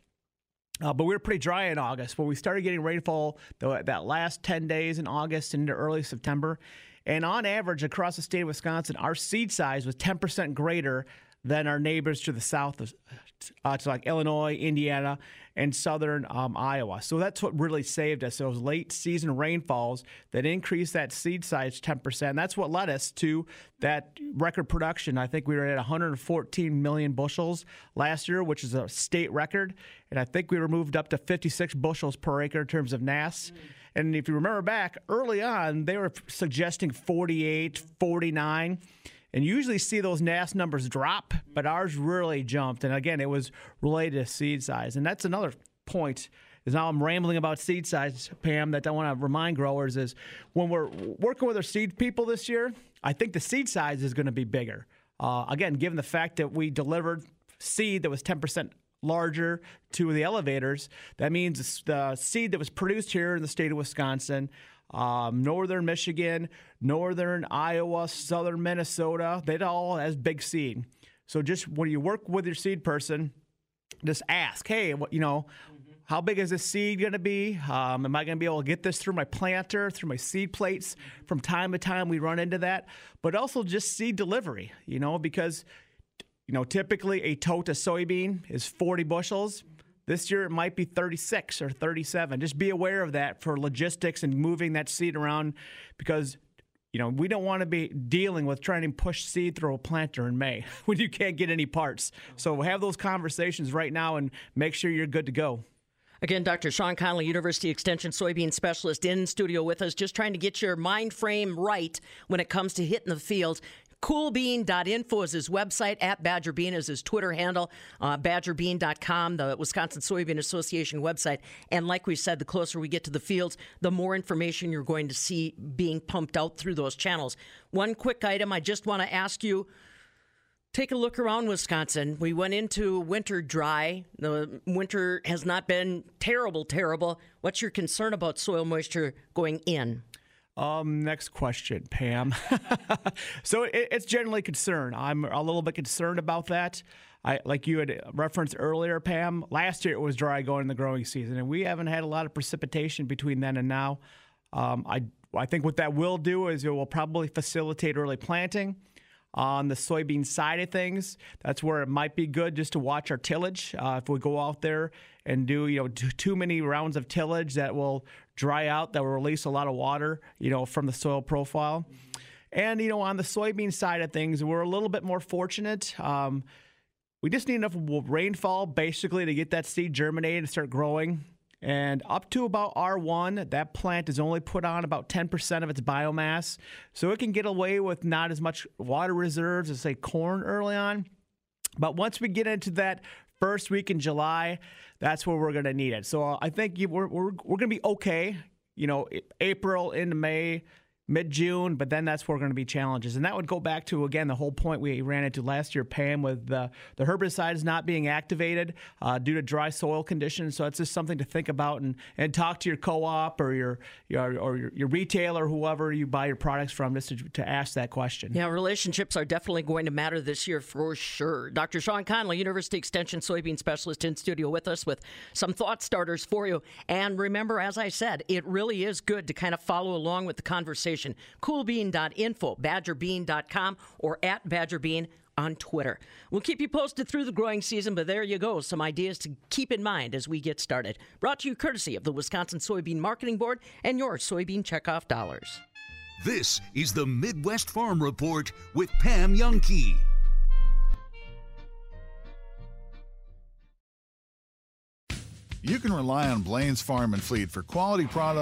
Speaker 30: Uh, but we were pretty dry in August, but we started getting rainfall the, that last 10 days in August into early September. And on average, across the state of Wisconsin, our seed size was 10% greater than our neighbors to the south, of, uh, to like Illinois, Indiana, and southern um, Iowa. So that's what really saved us. Those late season rainfalls that increased that seed size 10%. That's what led us to that record production. I think we were at 114 million bushels last year, which is a state record. And I think we were moved up to 56 bushels per acre in terms of NASS. Mm. And if you remember back early on, they were suggesting 48, 49 and usually see those NASS numbers drop, but ours really jumped. And again, it was related to seed size. And that's another point is now I'm rambling about seed size, Pam, that I want to remind growers is when we're working with our seed people this year, I think the seed size is going to be bigger. Uh, again, given the fact that we delivered seed that was 10% larger to the elevators. That means the seed that was produced here in the state of Wisconsin, um, northern Michigan, northern Iowa, southern Minnesota, they all has big seed. So just when you work with your seed person, just ask, hey, what you know, how big is this seed going to be? Um, am I going to be able to get this through my planter, through my seed plates? From time to time, we run into that, but also just seed delivery. You know, because you know, typically a tote of soybean is 40 bushels. This year it might be 36 or 37. Just be aware of that for logistics and moving that seed around because you know, we don't want to be dealing with trying to push seed through a planter in May (laughs) when you can't get any parts. So have those conversations right now and make sure you're good to go.
Speaker 29: Again, Dr. Shawn Conley, University Extension soybean specialist in studio with us, just trying to get your mind frame right when it comes to hitting the field. Coolbean.info is his website. At Badger Bean is his Twitter handle. Uh, BadgerBean.com, the Wisconsin Soybean Association website. And like we said, the closer we get to the fields, the more information you're going to see being pumped out through those channels. One quick item I just want to ask you take a look around Wisconsin. We went into winter dry. The winter has not been terrible, terrible. What's your concern about soil moisture going in?
Speaker 30: Um, next question, Pam. (laughs) so it, it's generally concern. I'm a little bit concerned about that. I, like you had referenced earlier, Pam. Last year it was dry going in the growing season, and we haven't had a lot of precipitation between then and now. Um, I I think what that will do is it will probably facilitate early planting. On the soybean side of things, that's where it might be good just to watch our tillage. Uh, if we go out there and do you know too, too many rounds of tillage, that will dry out, that will release a lot of water, you know, from the soil profile. And you know, on the soybean side of things, we're a little bit more fortunate. Um, we just need enough rainfall basically to get that seed germinated and start growing. And up to about R1, that plant is only put on about 10% of its biomass. So it can get away with not as much water reserves as, say, corn early on. But once we get into that first week in July, that's where we're going to need it. So uh, I think we're, we're, we're going to be okay. You know, April into May, mid June, but then that's where we're going to be challenges. And that would go back to, again, the whole point we ran into last year, Pam, with the, the herbicides not being activated uh, due to dry soil conditions. So it's just something to think about and, and talk to your co op or your, your, or your, your retailer, whoever you buy your products from, just to, to ask that question.
Speaker 29: Yeah, relationships are definitely going to matter this year for sure. Dr. Shawn Conley, University Extension soybean specialist in studio with us with some thought starters for you. And remember, as I said, it really is good to kind of follow along with the conversation. Coolbean.info, badgerbean.com, or at badgerbean on Twitter. We'll keep you posted through the growing season, but there you go. Some ideas to keep in mind as we get started. Brought to you courtesy of the Wisconsin Soybean Marketing Board and your soybean checkoff dollars.
Speaker 1: This is the Midwest Farm Report with Pam Jahnke.
Speaker 31: You can rely on Blaine's Farm and Fleet for quality products